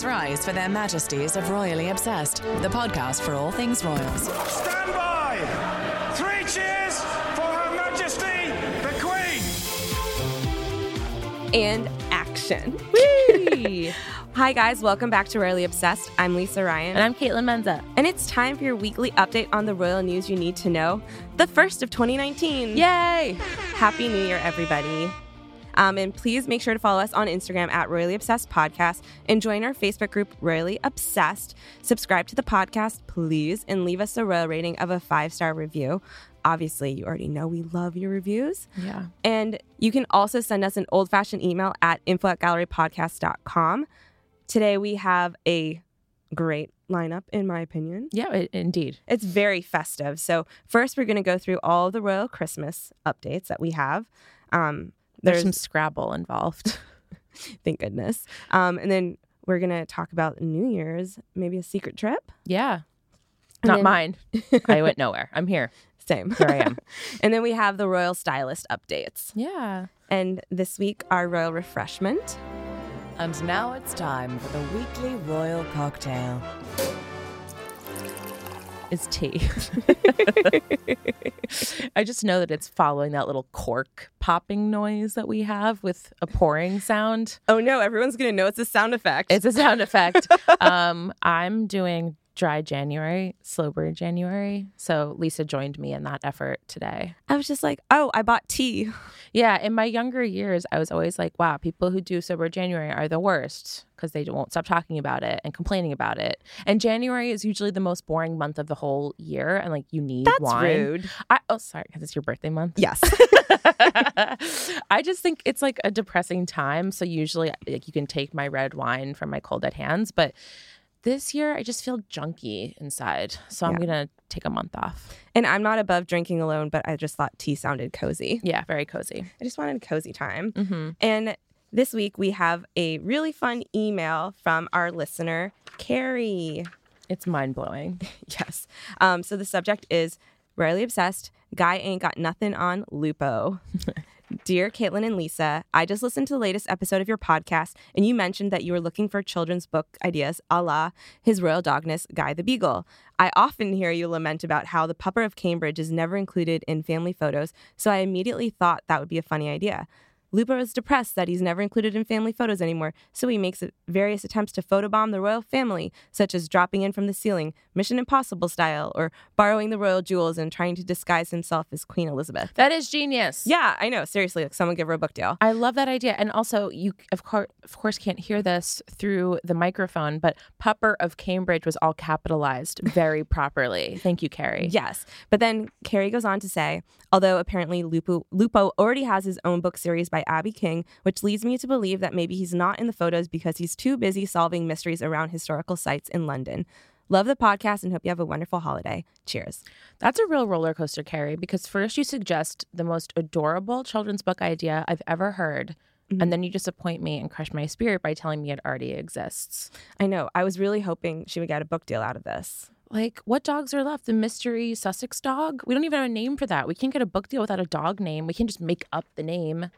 Please rise for their majesties of Royally Obsessed, the podcast for all things royals. Stand by! Three cheers for Her Majesty the Queen! and action. Hi, guys. Welcome back to Royally Obsessed. I'm Lisa Ryan. And I'm Kaitlin Menza. And it's time for your weekly update on the royal news you need to know. The first of 2019. Yay! Happy New Year, everybody. Um, and please make sure to follow us on Instagram at Royally Obsessed Podcast and join our Facebook group, Royally Obsessed. Subscribe to the podcast, please, and leave us a royal rating of a five star review. Obviously, you already know we love your reviews. Yeah. And you can also send us an old fashioned email at info at gallerypodcast.com. Today we have a great lineup, in my opinion. Yeah, it, indeed. It's very festive. So, first, we're going to go through all the royal Christmas updates that we have. Um, There's, there's some Scrabble involved. thank goodness. Um, and then we're going to talk about New Year's, maybe a secret trip. yeah. And Not then- mine. I went nowhere. I'm here. Same. Here I am. and then we have the royal stylist updates. Yeah. And this week, our royal refreshment. And now it's time for the weekly royal cocktail. Is tea. I just know that it's following that little cork popping noise that we have with a pouring sound. Oh no, everyone's going to know it's a sound effect. It's a sound effect. um, I'm doing dry January, slow burn January. So Lisa joined me in that effort today. I was just like, oh, I bought tea. Yeah, in my younger years, I was always like, wow, people who do sober January are the worst because they won't stop talking about it and complaining about it. And January is usually the most boring month of the whole year, and like you need That's wine. rude. I, oh, sorry, because it's your birthday month. Yes. I just think it's like a depressing time. So usually, like you can take my red wine from my cold dead hands, but this year I just feel junky inside. So I'm Yeah. gonna take a month off. and I'm not above drinking alone, but I just thought tea sounded cozy. Yeah, very cozy. I just wanted cozy time. hmm And this week we have a really fun email from our listener, Carrie. It's mind blowing. Yes. Um, so the subject is Royally Obsessed. Guy ain't got nothing on Lupo. Dear Kaitlin and Lisa, I just listened to the latest episode of your podcast, and you mentioned that you were looking for children's book ideas a la His Royal Dogness, Guy the Beagle. I often hear you lament about how the pupper of Cambridge is never included in family photos, so I immediately thought that would be a funny idea. Lupo is depressed that he's never included in family photos anymore, so he makes various attempts to photobomb the royal family, such as dropping in from the ceiling, Mission Impossible style, or borrowing the royal jewels and trying to disguise himself as Queen Elizabeth. That is genius. Yeah, I know. Seriously, like someone give her a book deal. I love that idea. And also, you of course, of course, can't hear this through the microphone, but Pupper of Cambridge was all capitalized very properly. Thank you, Carrie. Yes. But then Carrie goes on to say, although apparently Lupo, Lupo already has his own book series by Abby King, which leads me to believe that maybe he's not in the photos because he's too busy solving mysteries around historical sites in London. Love the podcast and hope you have a wonderful holiday. Cheers. That's a real roller coaster, Carrie, because first you suggest the most adorable children's book idea I've ever heard. And mm-hmm. then you disappoint me and crush my spirit by telling me it already exists. I know. I was really hoping she would get a book deal out of this. Like, what dogs are left? The mystery Sussex dog? We don't even have a name for that. We can't get a book deal without a dog name. We can't just make up the name.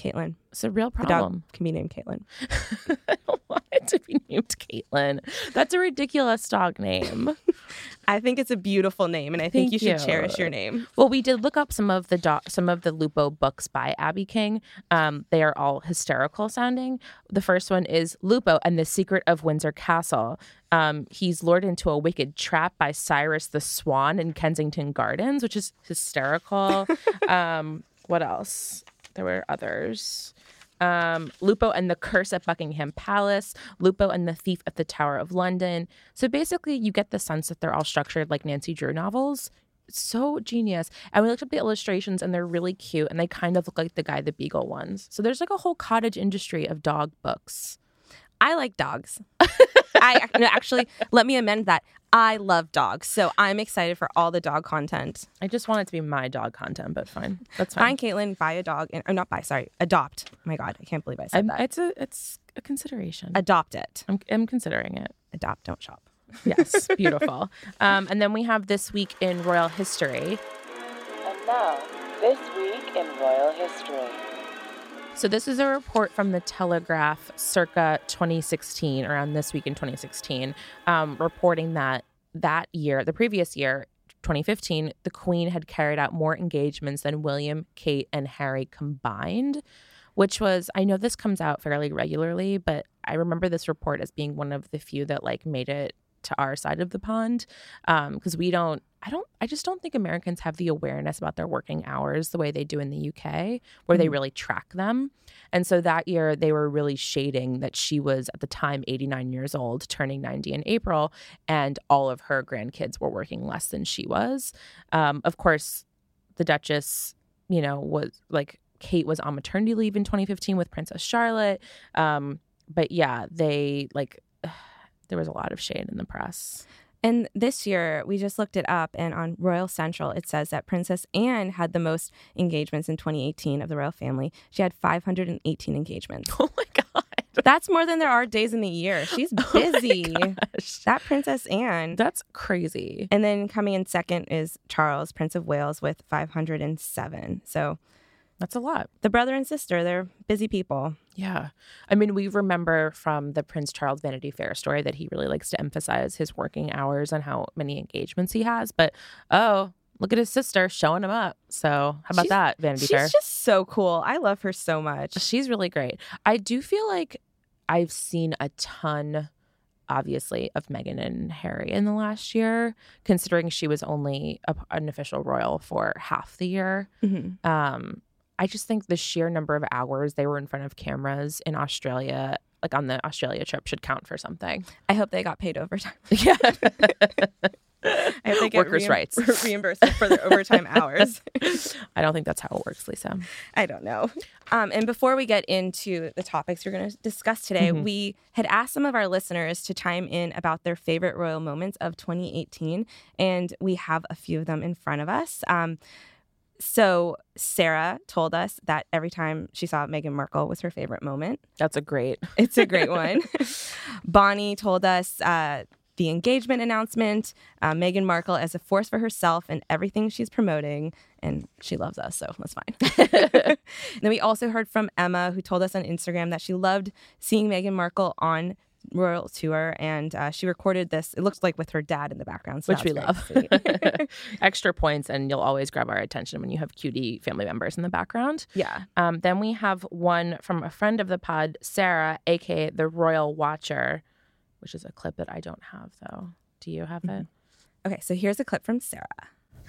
Kaitlin. It's a real problem. dog can be named Kaitlin. I don't want it to be named Kaitlin. That's a ridiculous dog name. I think it's a beautiful name, and I think Thank you should cherish your name. well, we did look up some of the do- some of the Lupo books by Abby King. Um, they are all hysterical sounding. The first one is Lupo and the Secret of Windsor Castle. Um, he's lured into a wicked trap by Cyrus the Swan in Kensington Gardens, which is hysterical. um, what else? There were others. um, Lupo and the Curse at Buckingham Palace, Lupo and the Thief at the Tower of London. So basically, you get the sense that they're all structured like Nancy Drew novels. So genius. And we looked up the illustrations and they're really cute and they kind of look like the Guy the Beagle ones. So there's like a whole cottage industry of dog books. I like dogs. I no, actually let me amend that. I love dogs, so I'm excited for all the dog content. I just want it to be my dog content, but fine. That's Fine, fine. Kaitlin, buy a dog, and or not buy. Sorry, adopt. Oh my God, I can't believe I said I'm, that. it's a it's a consideration. adopt it. I'm, I'm considering it. Adopt, don't shop. Yes, beautiful. um, and then we have this week in royal history. And now, this week in royal history. So this is a report from the Telegraph circa 2016, around this week in 2016, um, reporting that that year, the previous year, 2015, the Queen had carried out more engagements than William, Kate, and Harry combined, which was, I know this comes out fairly regularly, but I remember this report as being one of the few that like made it to our side of the pond because um, we don't I don't I just don't think Americans have the awareness about their working hours the way they do in the UK where mm-hmm. they really track them. And so that year they were really shading that she was at the time 89 years old, turning 90 in April, and all of her grandkids were working less than she was. Um, of course, the Duchess, you know, was like Kate was on maternity leave in 2015 with Princess Charlotte. Um, but yeah, they like there was a lot of shade in the press. And this year, we just looked it up, and on Royal Central, it says that Princess Anne had the most engagements in 2018 of the royal family. She had 518 engagements. Oh my God. That's more than there are days in the year. She's oh busy. Oh that Princess Anne. That's crazy. And then coming in second is Charles, Prince of Wales, with 507. So that's a lot. The brother and sister, they're busy people. Yeah. I mean, we remember from the Prince Charles Vanity Fair story that he really likes to emphasize his working hours and how many engagements he has. But oh, look at his sister showing him up. So, how about she's, that, Vanity she's Fair? She's just so cool. I love her so much. She's really great. I do feel like I've seen a ton obviously of Meghan and Harry in the last year, considering she was only a, an official royal for half the year. Mm-hmm. Um, I just think the sheer number of hours they were in front of cameras in Australia, like on the Australia trip, should count for something. I hope they got paid overtime. yeah. I hope they get workers' rights reimbursed for their overtime hours. I don't think that's how it works, Lisa. I don't know. Um, and before we get into the topics we're going to discuss today, mm-hmm. we had asked some of our listeners to chime in about their favorite royal moments of 2018, and we have a few of them in front of us. Um, so Sarah told us that every time she saw Meghan Markle was her favorite moment. That's a great. It's a great one. Bonnie told us uh, the engagement announcement, uh, Meghan Markle as a force for herself and everything she's promoting, and she loves us, so that's fine. then we also heard from Emma, who told us on Instagram that she loved seeing Meghan Markle on royal tour and uh, she recorded this it looks like with her dad in the background so which we love. extra points and you'll always grab our attention when you have cutie family members in the background. Yeah. Um, then we have one from a friend of the pod sarah aka the royal watcher which is a clip that i don't have though. Do you have mm-hmm. it? Okay so here's a clip from sarah.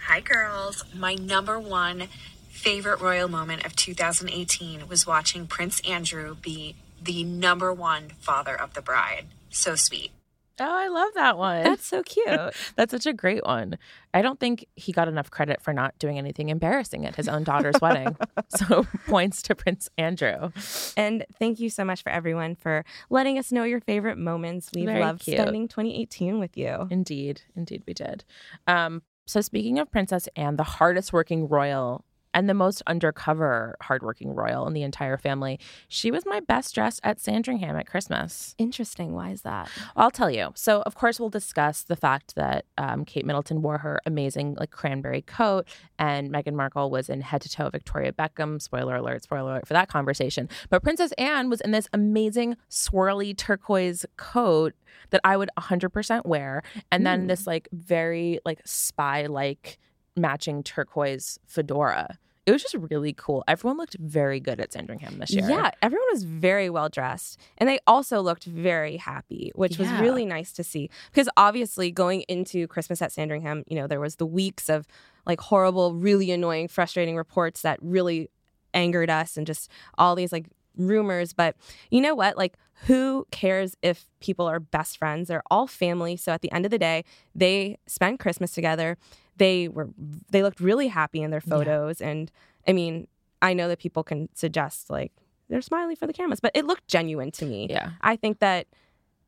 Hi girls. My number one favorite royal moment of 2018 was watching prince andrew be the number one father of the bride. So sweet. Oh, I love that one. That's so cute. That's such a great one. I don't think he got enough credit for not doing anything embarrassing at his own daughter's wedding. So points to Prince Andrew. And thank you so much for everyone for letting us know your favorite moments. We've Very loved cute. spending 2018 with you. Indeed. Indeed, we did. Um, so speaking of Princess Anne, the hardest working royal and the most undercover hardworking royal in the entire family. She was my best dressed at Sandringham at Christmas. Interesting. Why is that? I'll tell you. So, of course, we'll discuss the fact that um, Kate Middleton wore her amazing like cranberry coat, and Meghan Markle was in head to toe Victoria Beckham. Spoiler alert! Spoiler alert for that conversation. But Princess Anne was in this amazing swirly turquoise coat that I would 100% wear, and then this like very like spy like matching turquoise fedora. It was just really cool. Everyone looked very good at Sandringham this year. Yeah, everyone was very well dressed. And they also looked very happy, which yeah. was really nice to see. Because obviously, going into Christmas at Sandringham, you know, there was the weeks of like horrible, really annoying, frustrating reports that really angered us and just all these like rumors. But you know what? Like, who cares if people are best friends? They're all family. So at the end of the day, they spend Christmas together they were they looked really happy in their photos yeah. and i mean i know that people can suggest like they're smiling for the cameras but it looked genuine to me yeah i think that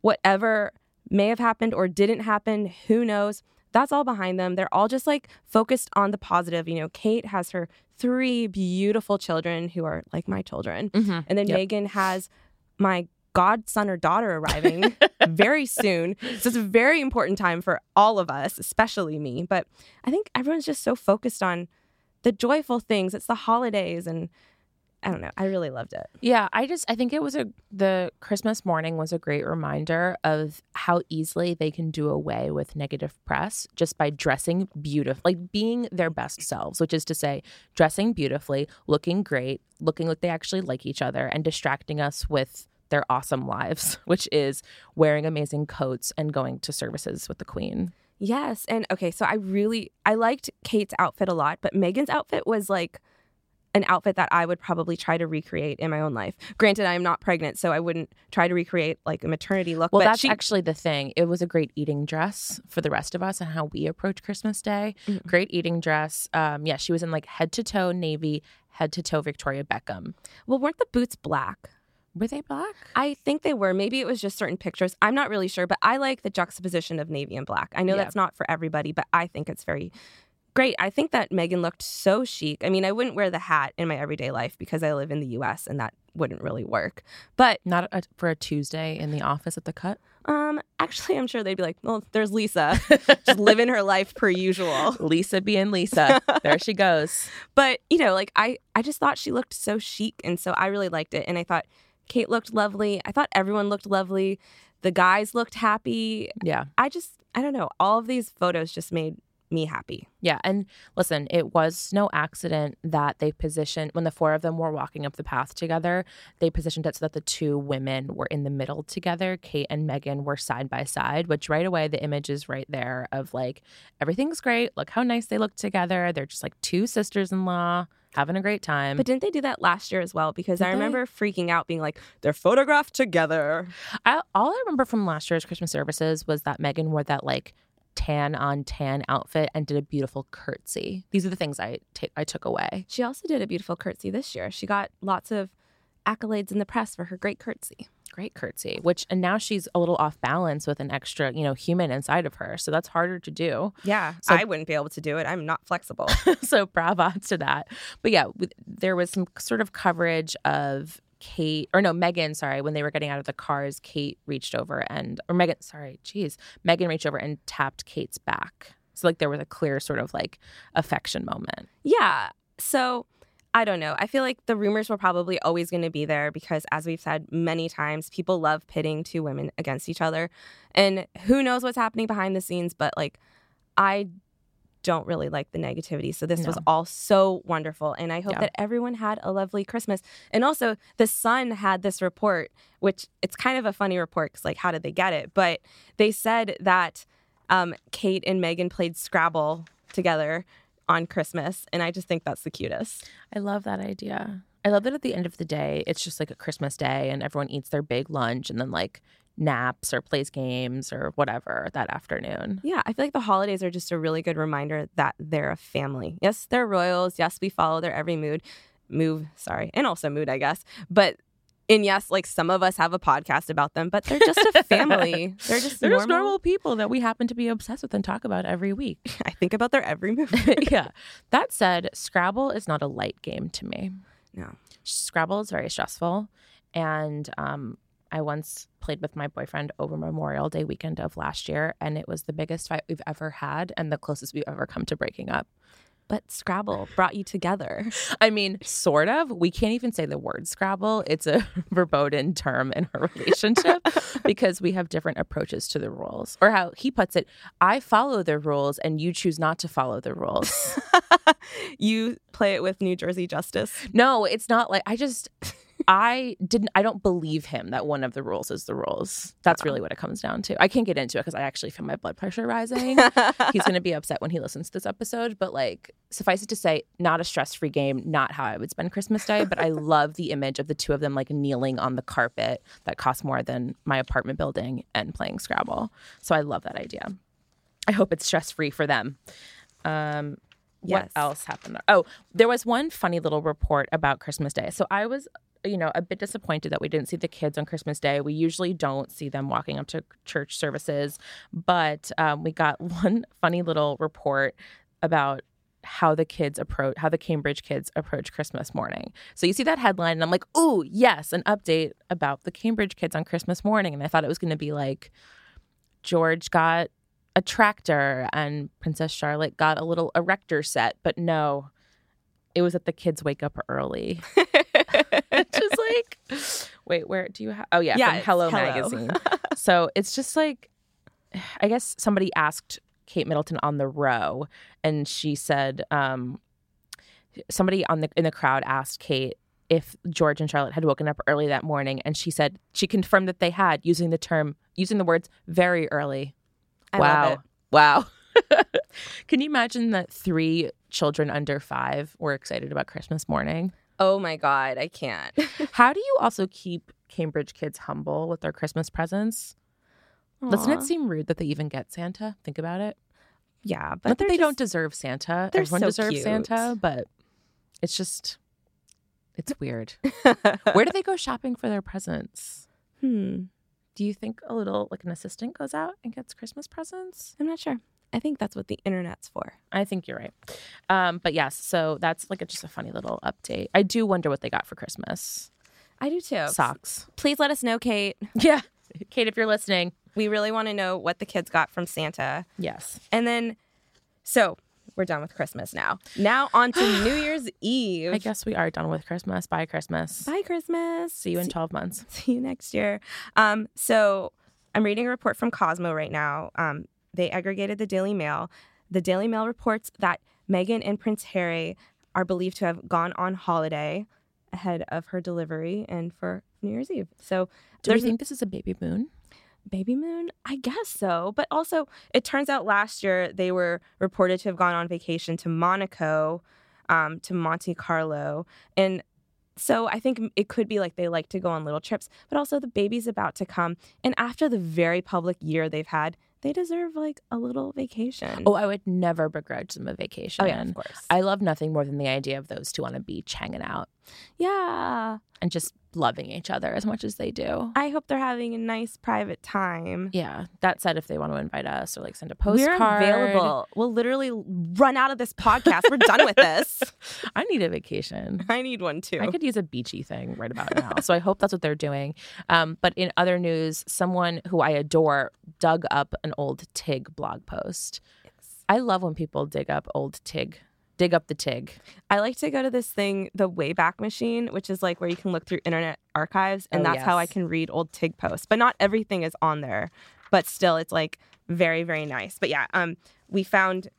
whatever may have happened or didn't happen who knows that's all behind them they're all just like focused on the positive you know kate has her three beautiful children who are like my children mm-hmm. and then yep. meghan has my godson or daughter arriving very soon. So it's a very important time for all of us, especially me. But I think everyone's just so focused on the joyful things. It's the holidays and I don't know. I really loved it. Yeah, I just I think it was a the Christmas morning was a great reminder of how easily they can do away with negative press just by dressing beautiful, like being their best selves, which is to say dressing beautifully, looking great, looking like they actually like each other and distracting us with their awesome lives, which is wearing amazing coats and going to services with the queen. Yes. And okay, so I really I liked Kate's outfit a lot, but Meghan's outfit was like an outfit that I would probably try to recreate in my own life. Granted, I am not pregnant, so I wouldn't try to recreate like a maternity look. Well, but that's she, actually the thing. It was a great eating dress for the rest of us and how we approach Christmas Day. Great eating dress. Um, yeah, she was in like head to toe navy, head to toe Victoria Beckham. well, weren't the boots black? Were they black? I think they were. Maybe it was just certain pictures. I'm not really sure, but I like the juxtaposition of navy and black. I know Yeah. that's not for everybody, but I think it's very great. I think that Meghan looked so chic. I mean, I wouldn't wear the hat in my everyday life because I live in the US and that wouldn't really work. But Not a, for a Tuesday in the office at the cut. um actually I'm sure they'd be like, "Well, there's Lisa, just living her life per usual." Lisa being Lisa. there she goes. But, you know, like I I just thought she looked so chic and so I really liked it and I thought Kate looked lovely. I thought everyone looked lovely. The guys looked happy. Yeah. I just, I don't know. All of these photos just made me happy. Yeah. And listen, it was no accident that they positioned, when the four of them were walking up the path together, they positioned it so that the two women were in the middle together. Kate and Meghan were side by side, which right away, the image is right there of like, everything's great. Look how nice they look together. They're just like two sisters in law having a great time. But didn't they do that last year as well? Because Did I they? remember freaking out, being like, they're photographed together. I, all I remember from last year's Christmas services was that Meghan wore that like tan on tan outfit and did a beautiful curtsy. These are the things I ta- I took away. She also did a beautiful curtsy this year. She got lots of accolades in the press for her great curtsy. Great curtsy, which and now she's a little off balance with an extra, you know, human inside of her. So that's harder to do. Yeah, So- I wouldn't be able to do it. I'm not flexible. so bravo to that. But yeah, there was some sort of coverage of Kate or no Meghan, sorry, when they were getting out of the cars, Kate reached over and or Meghan, sorry, geez, Meghan reached over and tapped Kate's back. So like there was a clear sort of like affection moment. yeah. So I don't know. I feel like the rumors were probably always going to be there because, as we've said many times, people love pitting two women against each other. And who knows what's happening behind the scenes, but like, I don't really like the negativity. So this was all so wonderful. And I hope Yeah. that everyone had a lovely Christmas. And also, the Sun had this report, which it's kind of a funny report because, like, how did they get it? But they said that um, Kate and Meghan played Scrabble together on Christmas. And I just think that's the cutest. I love that idea. I love that at the end of the day, it's just like a Christmas day and everyone eats their big lunch and then like naps or plays games or whatever that afternoon. Yeah, I feel like the holidays are just a really good reminder that they're a family. Yes, they're royals. Yes, we follow their every mood, move, sorry, and also mood, I guess. But and yes, like some of us have a podcast about them, but they're just a family. they're just They're normal. just normal people that we happen to be obsessed with and talk about every week. I think about their every move. yeah. That said, Scrabble is not a light game to me. no. Scrabble is very stressful. And um, I once played with my boyfriend over Memorial Day weekend of last year, and it was the biggest fight we've ever had and the closest we've ever come to breaking up. But Scrabble brought you together. I mean, sort of. We can't even say the word Scrabble. It's a verboten term in our relationship because we have different approaches to the rules. Or how he puts it, I follow the rules and you choose not to follow the rules. you play it with New Jersey Justice. no, it's not like I just I didn't I don't believe him that one of the rules is the rules. That's really what it comes down to. I can't get into it because I actually feel my blood pressure rising. He's going to be upset when he listens to this episode, but like suffice it to say, not a stress-free game, not how I would spend Christmas day, but I love the image of the two of them like kneeling on the carpet that costs more than my apartment building and playing Scrabble. So I love that idea. I hope it's stress-free for them. Um what Yes. else happened? there? Oh, there was one funny little report about Christmas Day. So I was, you know, a bit disappointed that we didn't see the kids on Christmas Day. We usually don't see them walking up to church services, but um, we got one funny little report about how the kids approach how the Cambridge kids approach Christmas morning. So you see that headline and I'm like, "Ooh, yes, an update about the Cambridge kids on Christmas morning." And I thought it was going to be like George got a tractor and Princess Charlotte got a little erector set, but no. It was that the kids wake up early. like, wait, where do you have? Oh yeah, Yeah, from Hello, Hello. magazine. so it's just like, I guess somebody asked Kate Middleton on the row, and she said, um, somebody on the in the crowd asked Kate if George and Charlotte had woken up early that morning, and she said she confirmed that they had using the term using the words very early. I wow, wow. Can you imagine that three children under five were excited about Christmas morning? Oh my god, I can't. How do you also keep Cambridge kids humble with their Christmas presents? Doesn't it seem rude that they even get Santa? Think about it. Yeah, but Not that they're they don't deserve Santa. Everyone so deserves cute. Santa, but it's just it's weird. Where do they go shopping for their presents? Hmm. Do you think a little like an assistant goes out and gets Christmas presents? I'm not sure. I think that's what the internet's for. I think you're right. Um, but yes, so that's like a, just a funny little update. I do wonder what they got for Christmas. I do too. Socks. Please let us know, Kate. Yeah. Kate, if you're listening. We really want to know what the kids got from Santa. Yes. And then, so we're done with Christmas now. Now on to New Year's Eve. I guess we are done with Christmas. Bye, Christmas. Bye, Christmas. See you in 12 months. See you next year. Um, so I'm reading a report from Cosmo right now. Um, they aggregated the Daily Mail. The Daily Mail reports that Meghan and Prince Harry are believed to have gone on holiday ahead of her delivery and for New Year's Eve. So Do there's think this is a baby moon? baby moon i guess so but also it turns out last year they were reported to have gone on vacation to monaco um, to monte carlo and so i think it could be like they like to go on little trips but also the baby's about to come and after the very public year they've had they deserve like a little vacation. Oh, I would never begrudge them a vacation. Oh, yeah of course. I love nothing more than the idea of those two on a beach hanging out yeah and just loving each other as much as they do. i hope they're having a nice private time Yeah. That said, if they want to invite us or like send a postcard, we're available we'll literally run out of this podcast we're done with this I need a vacation. i need one too I could use a beachy thing right about now. so I hope that's what they're doing. Um, but in other news, someone who I adore dug up an old Tig blog post. I love when people dig up old Tig, dig up the Tig. I like to go to this thing, the Wayback Machine, which is like where you can look through internet archives, and Oh, that's how I can read old TIG posts. But not everything is on there, but still, it's like very, very nice. But yeah, um, we found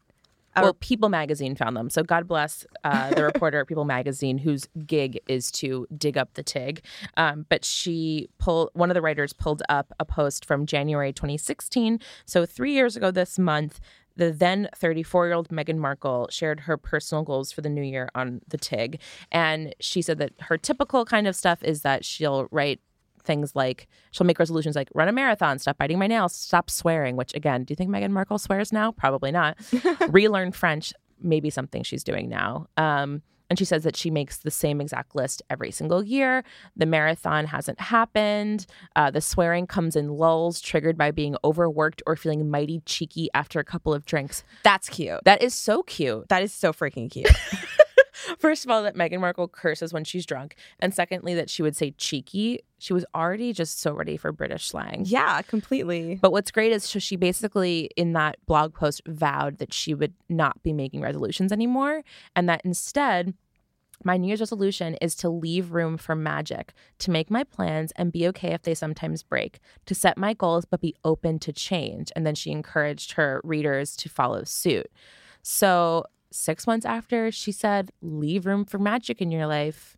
a- well, People Magazine found them. So God bless uh, the reporter at People Magazine, whose gig is to dig up the Tig. Um, but she pulled one of the writers pulled up a post from January 2016. So three years ago this month. The then 34 year old Meghan Markle shared her personal goals for the new year on the TIG. And she said that her typical kind of stuff is that she'll write things like she'll make resolutions like run a marathon, stop biting my nails, stop swearing, which again, do you think Meghan Markle swears now? Probably not. Relearn French, maybe something she's doing now. Um, and she says that she makes the same exact list every single year. The marathon hasn't happened. Uh, the swearing comes in lulls triggered by being overworked or feeling mighty cheeky after a couple of drinks. that's cute. That is so cute. That is so freaking cute. First of all, that Meghan Markle curses when she's drunk. And secondly, that she would say cheeky. She was already just so ready for British slang. yeah, completely. But what's great is so she basically, in that blog post, vowed that she would not be making resolutions anymore and that instead, my New Year's resolution is to leave room for magic, to make my plans and be okay if they sometimes break, to set my goals but be open to change. And then she encouraged her readers to follow suit. So, six months after she said, leave room for magic in your life,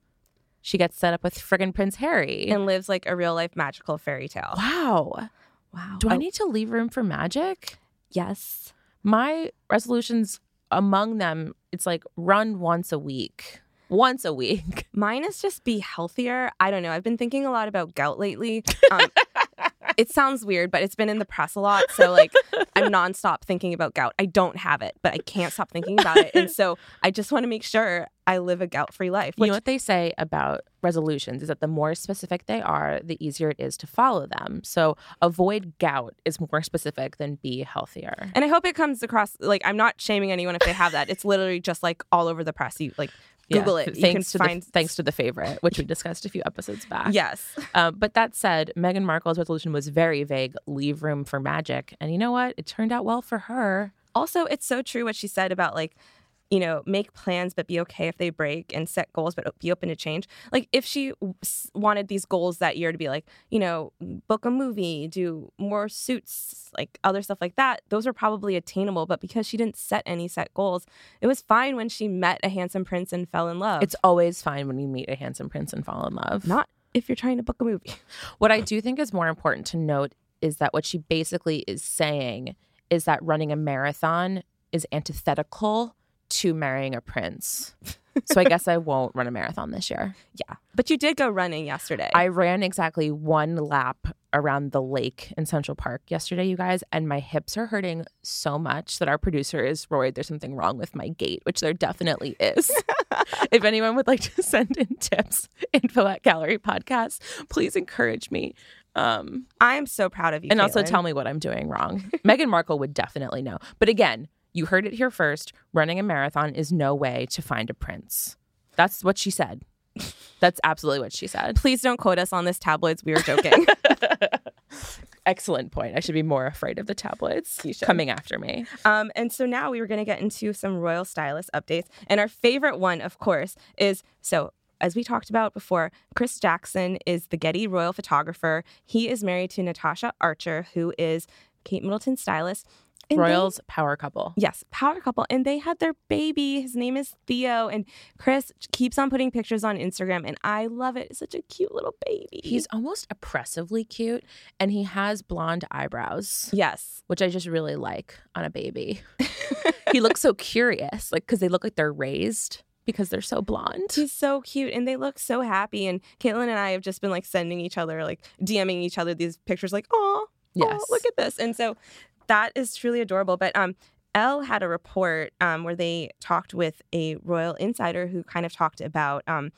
she gets set up with friggin' Prince Harry. And lives like a real life magical fairy tale. wow. Wow. Do I Oh, need to leave room for magic? Yes. my resolutions among them it's like run once a week once a week Mine is just be healthier. I don't know. I've been thinking a lot about gout lately. Um, it sounds weird, but it's been in the press a lot. So, like, I'm nonstop thinking about gout. I don't have it, but I can't stop thinking about it. And so, I just want to make sure I live a gout free life. you know what they say about resolutions is that the more specific they are the easier it is to follow them so avoid gout is more specific than be healthier and I hope it comes across like I'm not shaming anyone if they have that. It's literally just like all over the press. You like Google th- it. Thanks to find the, thanks to the favorite which we discussed a few episodes back Yes. um, but that said meghan markle's resolution was very vague leave room for magic and you know what it turned out well for her also it's so true what she said about like you know, make plans but be okay if they break and set goals but be open to change. Like if she wanted these goals that year to be like, you know, book a movie, do more suits, like other stuff like that, those are probably attainable. But because she didn't set any set goals, it was fine when she met a handsome prince and fell in love. It's always fine when you meet a handsome prince and fall in love. not if you're trying to book a movie. What I do think is more important to note is that what she basically is saying is that running a marathon is antithetical to marrying a prince. so I guess I won't run a marathon this year. Yeah. But you did go running yesterday. I ran exactly one lap around the lake in Central Park yesterday, you guys, and my hips are hurting so much that our producer is worried there's something wrong with my gait, which there definitely is. if anyone would like to send in tips, info at Gallery Podcast, please encourage me. Um, I'm so proud of you. and also tell me what I'm doing wrong. Meghan Markle would definitely know. But again, you heard it here first. Running a marathon is no way to find a prince. That's what she said. That's absolutely what she said. Please don't quote us on this tabloids. We were joking. Excellent point. I should be more afraid of the tabloids coming after me. Um, and so now we were going to get into some royal stylist updates. And our favorite one, of course, is so as we talked about before, Chris Jackson is the Getty royal photographer. He is married to Natasha Archer, who is Kate Middleton's stylist. And they- Royals power couple. Yes, power couple. And they had their baby. His name is Theo. And Chris keeps on putting pictures on Instagram. And I love it. It's such a cute little baby. He's almost oppressively cute and he has blonde eyebrows, yes. which I just really like on a baby. he looks so curious, like because they look like they're raised because they're so blonde. He's so cute and they look so happy. And Kaitlin and I have just been like sending each other, like DMing each other these pictures, like, oh, Yes. look at this. And so that is truly adorable. But um, Elle had a report um, where they talked with a royal insider who kind of talked about um,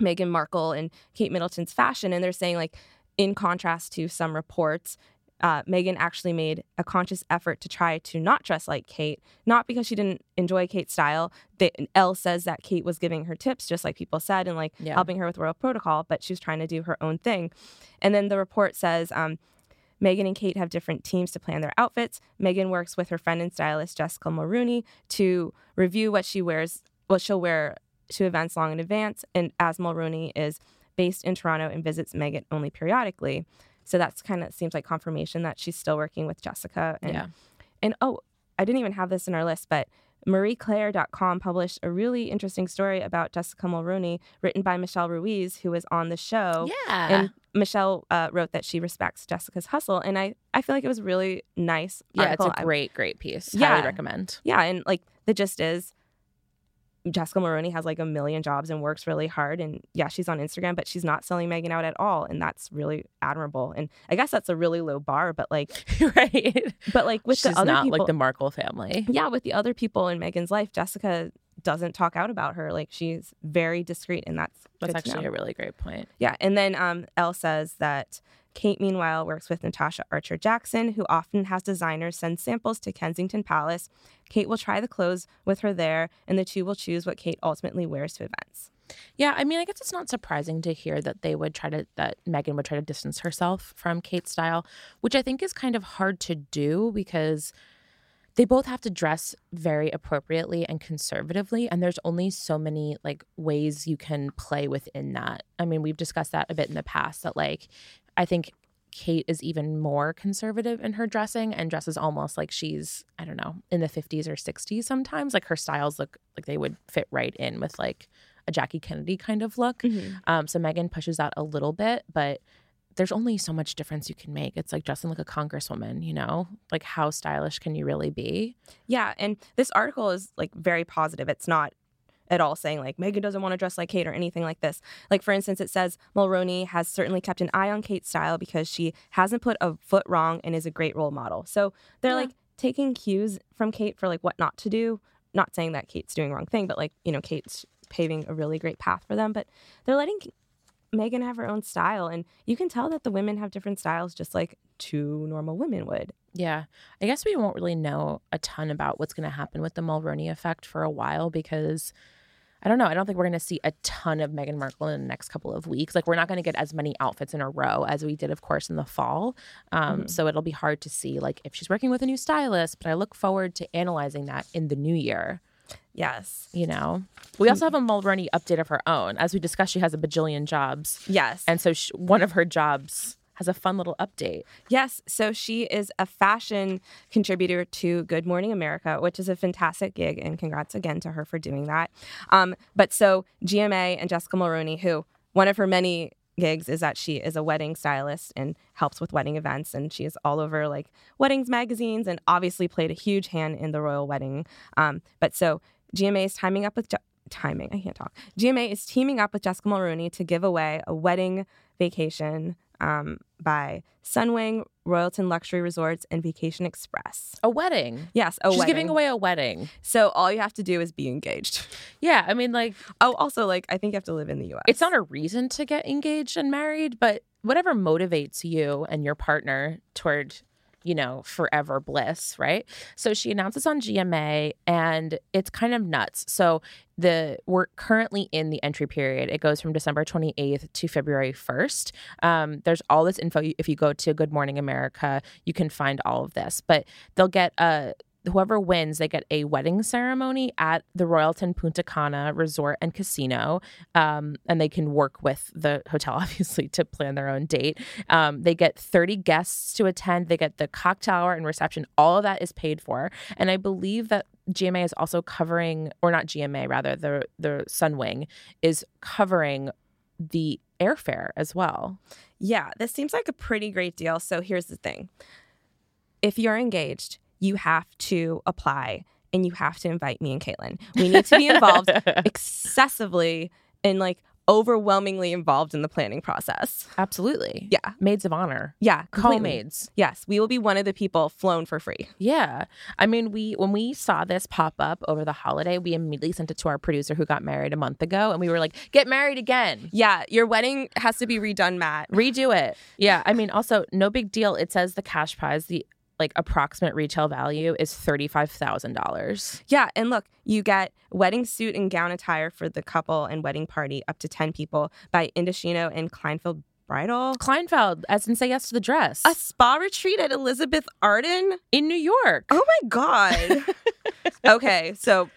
Meghan Markle and Kate Middleton's fashion. And they're saying, like, in contrast to some reports, uh, Meghan actually made a conscious effort to try to not dress like Kate, not because she didn't enjoy Kate's style. They, Elle says that Kate was giving her tips, just like people said, and like Yeah. helping her with royal protocol, but she was trying to do her own thing. And then the report says um, Meghan and Kate have different teams to plan their outfits. Meghan works with her friend and stylist Jessica Mulroney to review what she wears, what she'll wear to events long in advance. And as Mulroney is based in Toronto and visits Meghan only periodically, so that's kind of seems like confirmation that she's still working with Jessica. And, Yeah. And oh, I didn't even have this in our list, but MarieClaire.com published a really interesting story about Jessica Mulroney, written by Michelle Ruiz, who was on the show. Yeah. And Michelle uh, wrote that she respects Jessica's hustle, and I, I feel like it was really nice. yeah, article. it's a great, great piece. Yeah. Highly recommend. yeah, and like the gist is, Jessica Mulroney has like a million jobs and works really hard, and yeah, she's on Instagram, but she's not selling Meghan out at all, and that's really admirable. And I guess that's a really low bar, but like, right. but like with She's the other not people, like the Markle family. yeah, with the other people in Meghan's life, Jessica doesn't talk out about her. Like she's very discreet, and that's That's actually a really great point. Yeah, and then um, Elle says that Kate, meanwhile, works with Natasha Archer Jackson, who often has designers send samples to Kensington Palace. Kate will try the clothes with her there, and the two will choose what Kate ultimately wears to events. Yeah, I mean, I guess it's not surprising to hear that they would try to that Meghan would try to distance herself from Kate's style, which I think is kind of hard to do because they both have to dress very appropriately and conservatively and there's only so many like ways you can play within that. I mean, we've discussed that a bit in the past that like I think Kate is even more conservative in her dressing and dresses almost like she's, I don't know, in the 50s or 60s sometimes. Like her styles look like they would fit right in with like a Jackie Kennedy kind of look. Um, so Meghan pushes that a little bit, but there's only so much difference you can make. It's like dressing like a congresswoman, you know? Like how stylish can you really be? Yeah, and this article is like very positive. It's not at all saying like Meghan doesn't want to dress like Kate or anything like this. Like for instance, it says Mulroney has certainly kept an eye on Kate's style because she hasn't put a foot wrong and is a great role model. So they're Yeah. like taking cues from Kate for like what not to do. Not saying that Kate's doing the wrong thing, but like you know Kate's paving a really great path for them. But they're letting Meghan have her own style, and you can tell that the women have different styles, just like two normal women would. Yeah. I guess we won't really know a ton about what's going to happen with the Mulroney effect for a while because I don't know. I don't think we're going to see a ton of Meghan Markle in the next couple of weeks. Like, we're not going to get as many outfits in a row as we did, of course, in the fall. Um, So it'll be hard to see, like, if she's working with a new stylist. But I look forward to analyzing that in the new year Yes. You know, we also have a Mulroney update of her own. As we discussed, she has a bajillion jobs. Yes. And so sh one of her jobs has a fun little update. Yes, so she is a fashion contributor to Good Morning America, which is a fantastic gig, and congrats again to her for doing that. Um, but so GMA and Jessica Mulroney, who one of her many gigs is that she is a wedding stylist and helps with wedding events, and she is all over like weddings magazines, and obviously played a huge hand in the royal wedding. Um, but so GMA is timing up with. Je- timing. I can't talk. GMA is teaming up with Jessica mulroney to give away a wedding vacation um, by Sunwing, Royalton Luxury Resorts, and Vacation Express. A wedding. Yes, a She's wedding. giving away a wedding. So all you have to do is be engaged. Yeah, I mean, like, Oh, also, like I think you have to live in the U.S. it's not a reason to get engaged and married, but whatever motivates you and your partner toward, you know, forever bliss, right? So she announces on GMA and it's kind of nuts. So the we're currently in the entry period. It goes from December 28th to February 1st. Um, there's all this info. If you go to Good Morning America, you can find all of this. But they'll get a whoever wins, they get a wedding ceremony at the Royalton Punta Cana Resort and Casino, um, and they can work with the hotel, obviously, to plan their own date. Um, they get 30 guests to attend. They get the cocktail hour and reception. All of that is paid for, and I believe that GMA is also covering, or not GMA, rather the the Sunwing is covering the airfare as well. Yeah, this seems like a pretty great deal. So here's the thing: if you're engaged, you have to apply and you have to invite me and Kaitlin. We need to be involved excessively and like overwhelmingly involved in the planning process. Absolutely, Yeah. maids of honor, Yeah, completely. co-maids. Yes, we will be one of the people flown for free. Yeah. I mean, we when we saw this pop up over the holiday, we immediately sent it to our producer who got married a month ago and we were like, "Get married again. Yeah, your wedding has to be redone, Matt. Redo it." Yeah. I mean, also no big deal. It says the cash prize, the like approximate retail value is $35,000. Yeah, and look, you get wedding suit and gown attire for the couple and wedding party up to 10 people by Indochino and Kleinfeld Bridal. Kleinfeld, as in say yes to the dress. A spa retreat at Elizabeth Arden? in New York. Oh my God. okay, so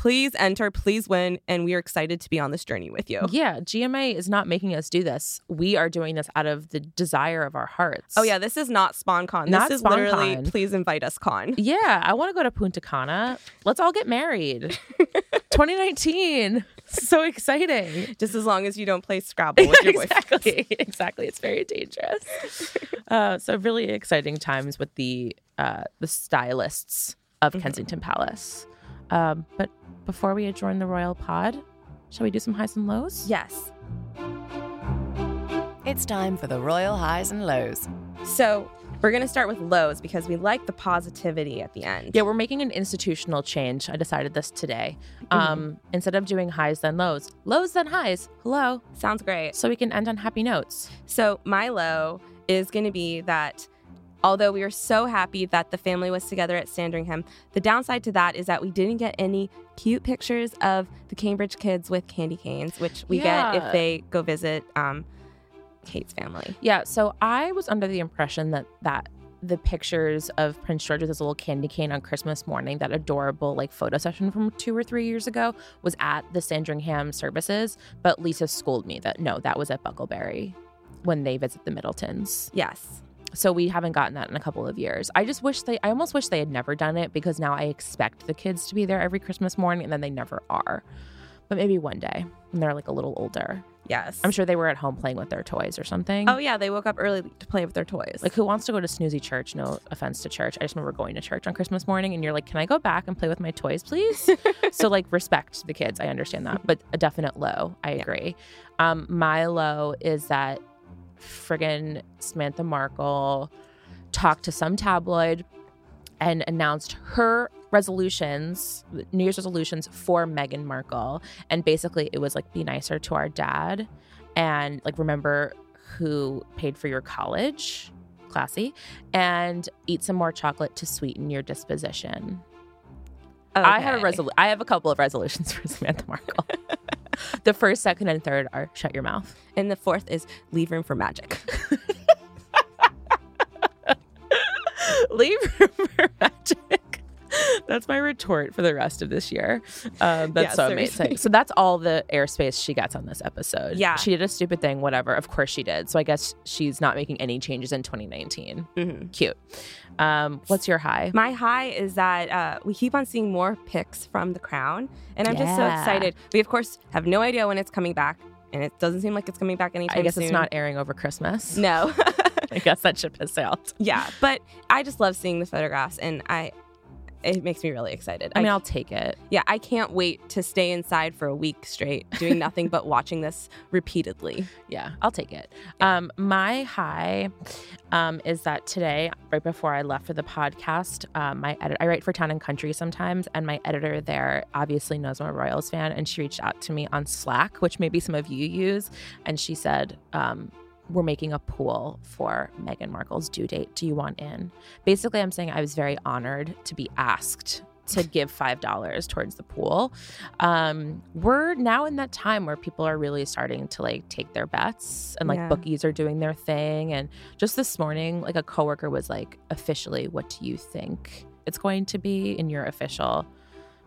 please enter, please win, and we are excited to be on this journey with you. Yeah, GMA is not making us do this. We are doing this out of the desire of our hearts. Oh, yeah, this is not SponCon. Not this is literally please invite us con. Yeah, I want to go to Punta Cana. Let's all get married. 2019. So exciting. Just as long as you don't play Scrabble with your boyfriend. exactly. Exactly. It's very dangerous. Uh, so really exciting times with the uh, the stylists of Mm-hmm. Kensington Palace. Um, but before we adjourn the royal pod, shall we do some highs and lows? Yes. It's time for the royal highs and lows. So we're going to start with lows because we like the positivity at the end. Yeah, we're making an institutional change. I decided this today. Um, instead of doing highs then lows, lows then highs. Hello. Sounds great. So we can end on happy notes. So my low is going to be that although we are so happy that the family was together at Sandringham, the downside to that is that we didn't get any cute pictures of the Cambridge kids with candy canes, which we get if they go visit um, Kate's family. Yeah, so I was under the impression that that the pictures of Prince George with his little candy cane on Christmas morning, that adorable like photo session from two or three years ago, was at the Sandringham services. But Lisa schooled me that no, that was at Bucklebury when they visit the Middletons. Yes. So we haven't gotten that in a couple of years. I just wish they, I almost wish they had never done it because now I expect the kids to be there every Christmas morning and then they never are. But maybe one day when they're like a little older. Yes. I'm sure they were at home playing with their toys or something. Oh, yeah. They woke up early to play with their toys. Like, who wants to go to snoozy church? No offense to church. I just remember going to church on Christmas morning and you're like, can I go back and play with my toys, please? so, like, respect the kids. I understand that, but a definite low. I agree. Um, my low is that friggin' Samantha Markle talked to some tabloid and announced her resolutions, New Year's resolutions for Meghan Markle. And basically, it was like, be nicer to our dad and like, remember who paid for your college. Classy. And eat some more chocolate to sweeten your disposition. I have a Okay. resolu- I have a couple of resolutions for Samantha Markle. the first, second, and third are shut your mouth. And the fourth is leave room for magic. Leave room for magic. That's my retort for the rest of this year. Um, that's Yeah, so seriously. amazing. So that's all the airspace she gets on this episode. Yeah. She did a stupid thing, whatever. Of course she did. So I guess she's not making any changes in 2019. Mm-hmm. Cute. Um, what's your high? My high is that uh, we keep on seeing more pics from The Crown, and I'm just so excited. We of course have no idea when it's coming back, and it doesn't seem like it's coming back anytime I guess soon. it's not airing over Christmas. No. I guess that ship has sailed. yeah, but I just love seeing the photographs, and I. It makes me really excited. I mean, I'll take it. yeah, I can't wait to stay inside for a week straight, doing nothing but watching this repeatedly. Yeah, I'll take it. Um, my high um, is that today, right before I left for the podcast, um, my edit- I write for Town and Country sometimes, and my editor there obviously knows I'm a Royals fan, and she reached out to me on Slack, which maybe some of you use, and she said, um, we're making a pool for Meghan Markle's due date. Do you want in? Basically, I'm saying I was very honored to be asked to give five dollars towards the pool. Um, we're now in that time where people are really starting to like take their bets and like Yeah. bookies are doing their thing. And just this morning, like a coworker was like, officially, what do you think it's going to be in your official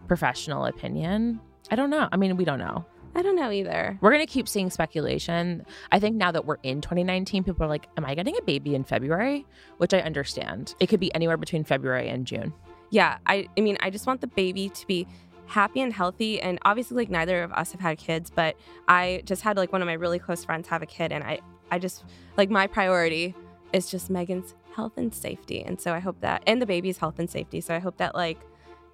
professional opinion? I don't know. I mean, we don't know. I don't know either. We're going to keep seeing speculation. I think now that we're in 2019, people are like, Am I getting a baby in February? Which I understand. It could be anywhere between February and June. yeah I, I mean i just want the baby to be happy and healthy and obviously like neither of us have had kids but i just had like one of my really close friends have a kid and i i just like my priority is just meghan's health and safety and so i hope that and the baby's health and safety so i hope that like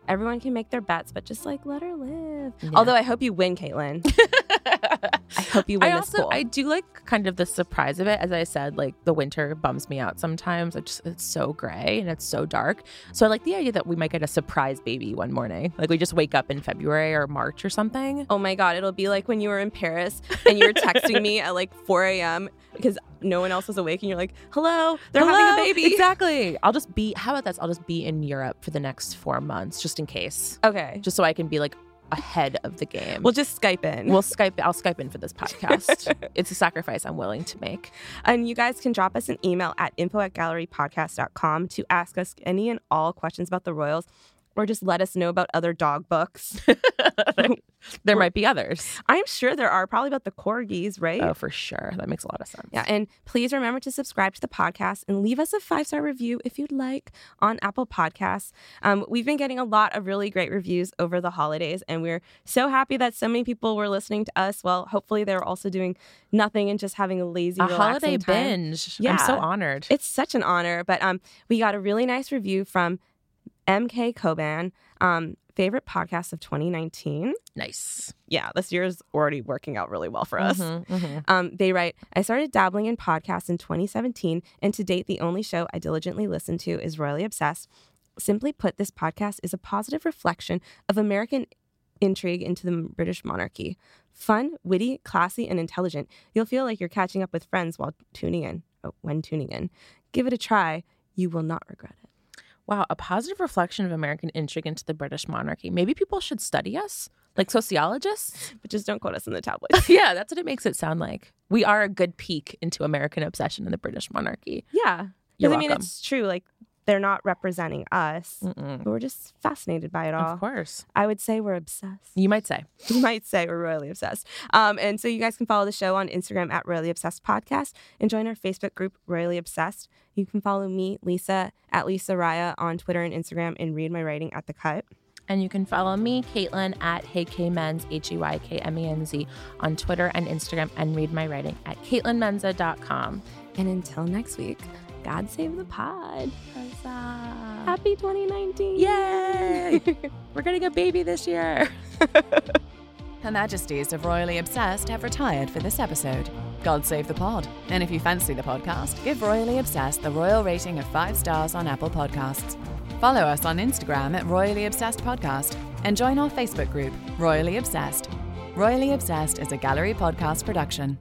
everyone can make their bets but just like let her live although i hope you win kaitlin i hope you win I this also. I do like kind of the surprise of it. As I said, like the winter bums me out sometimes. It just it's so gray and it's so dark. So I like the idea that we might get a surprise baby one morning. Like we just wake up in February or March or something. Oh my God, it'll be like when you were in Paris and you were texting me at like 4 a.m. because no one else was awake and you're like, hello, they're having a baby. Exactly. I'll just be. How about this? I'll just be in Europe for the next four months, just in case, Okay. just so I can be like ahead of the game. We'll just Skype in. We'll Skype. I'll Skype in for this podcast. it's a sacrifice I'm willing to make. and you guys can drop us an email at info at gallerypodcast.com to ask us any and all questions about the Royals or just let us know about other dog books. There might be others. I'm sure there are probably about the corgis, right? Oh, for sure. That makes a lot of sense. Yeah, and please remember to subscribe to the podcast and leave us a five star review if you'd like on Apple Podcasts. Um, we've been getting a lot of really great reviews over the holidays, and we're so happy that so many people were listening to us. Well, hopefully they're also doing nothing and just having a lazy, a holiday time. binge. I'm so honored. It's such an honor. But um, we got a really nice review from MK Coban. Um, favorite podcast of 2019. nice. Yeah, this year is already working out really well for us. Mhm, mhm. Um, they write, I started dabbling in podcasts in 2017, and to date, the only show I diligently listen to is Royally Obsessed. Simply put, this podcast is a positive reflection of American intrigue into the British monarchy. Fun, witty, classy, and intelligent. You'll feel like you're catching up with friends while tuning in. Oh, when tuning in. Give it a try. You will not regret it. Wow, a positive reflection of American intrigue into the British monarchy. Maybe people should study us, like sociologists. But just don't quote us in the tabloids. yeah, that's what it makes it sound like. We are a good peek into American obsession in the British monarchy. yeah. Because I mean, welcome. it's true. Like, they're not representing us, Mm-mm. but we're just fascinated by it all. Of course. I would say we're obsessed. You might say. you might say we're royally obsessed. Um, and so you guys can follow the show on Instagram at Royally Obsessed Podcast and join our Facebook group, Royally Obsessed. You can follow me, Lisa, at Lisa Ryan on Twitter and Instagram and read my writing at The Cut. And you can follow me, Kaitlin, at HeyKMenz, H E Y K M E N Z, on Twitter and Instagram, and read my writing at KaitlinMenza.com. And until next week, God save the pod. Happy 2019. Yay! We're getting a baby this year. Her Majesties of Royally Obsessed have retired for this episode. God save the pod. And if you fancy the podcast, give Royally Obsessed the royal rating of five stars on Apple Podcasts. Follow us on Instagram at Royally Obsessed Podcast and join our Facebook group, Royally Obsessed. Royally Obsessed is a gallery podcast production.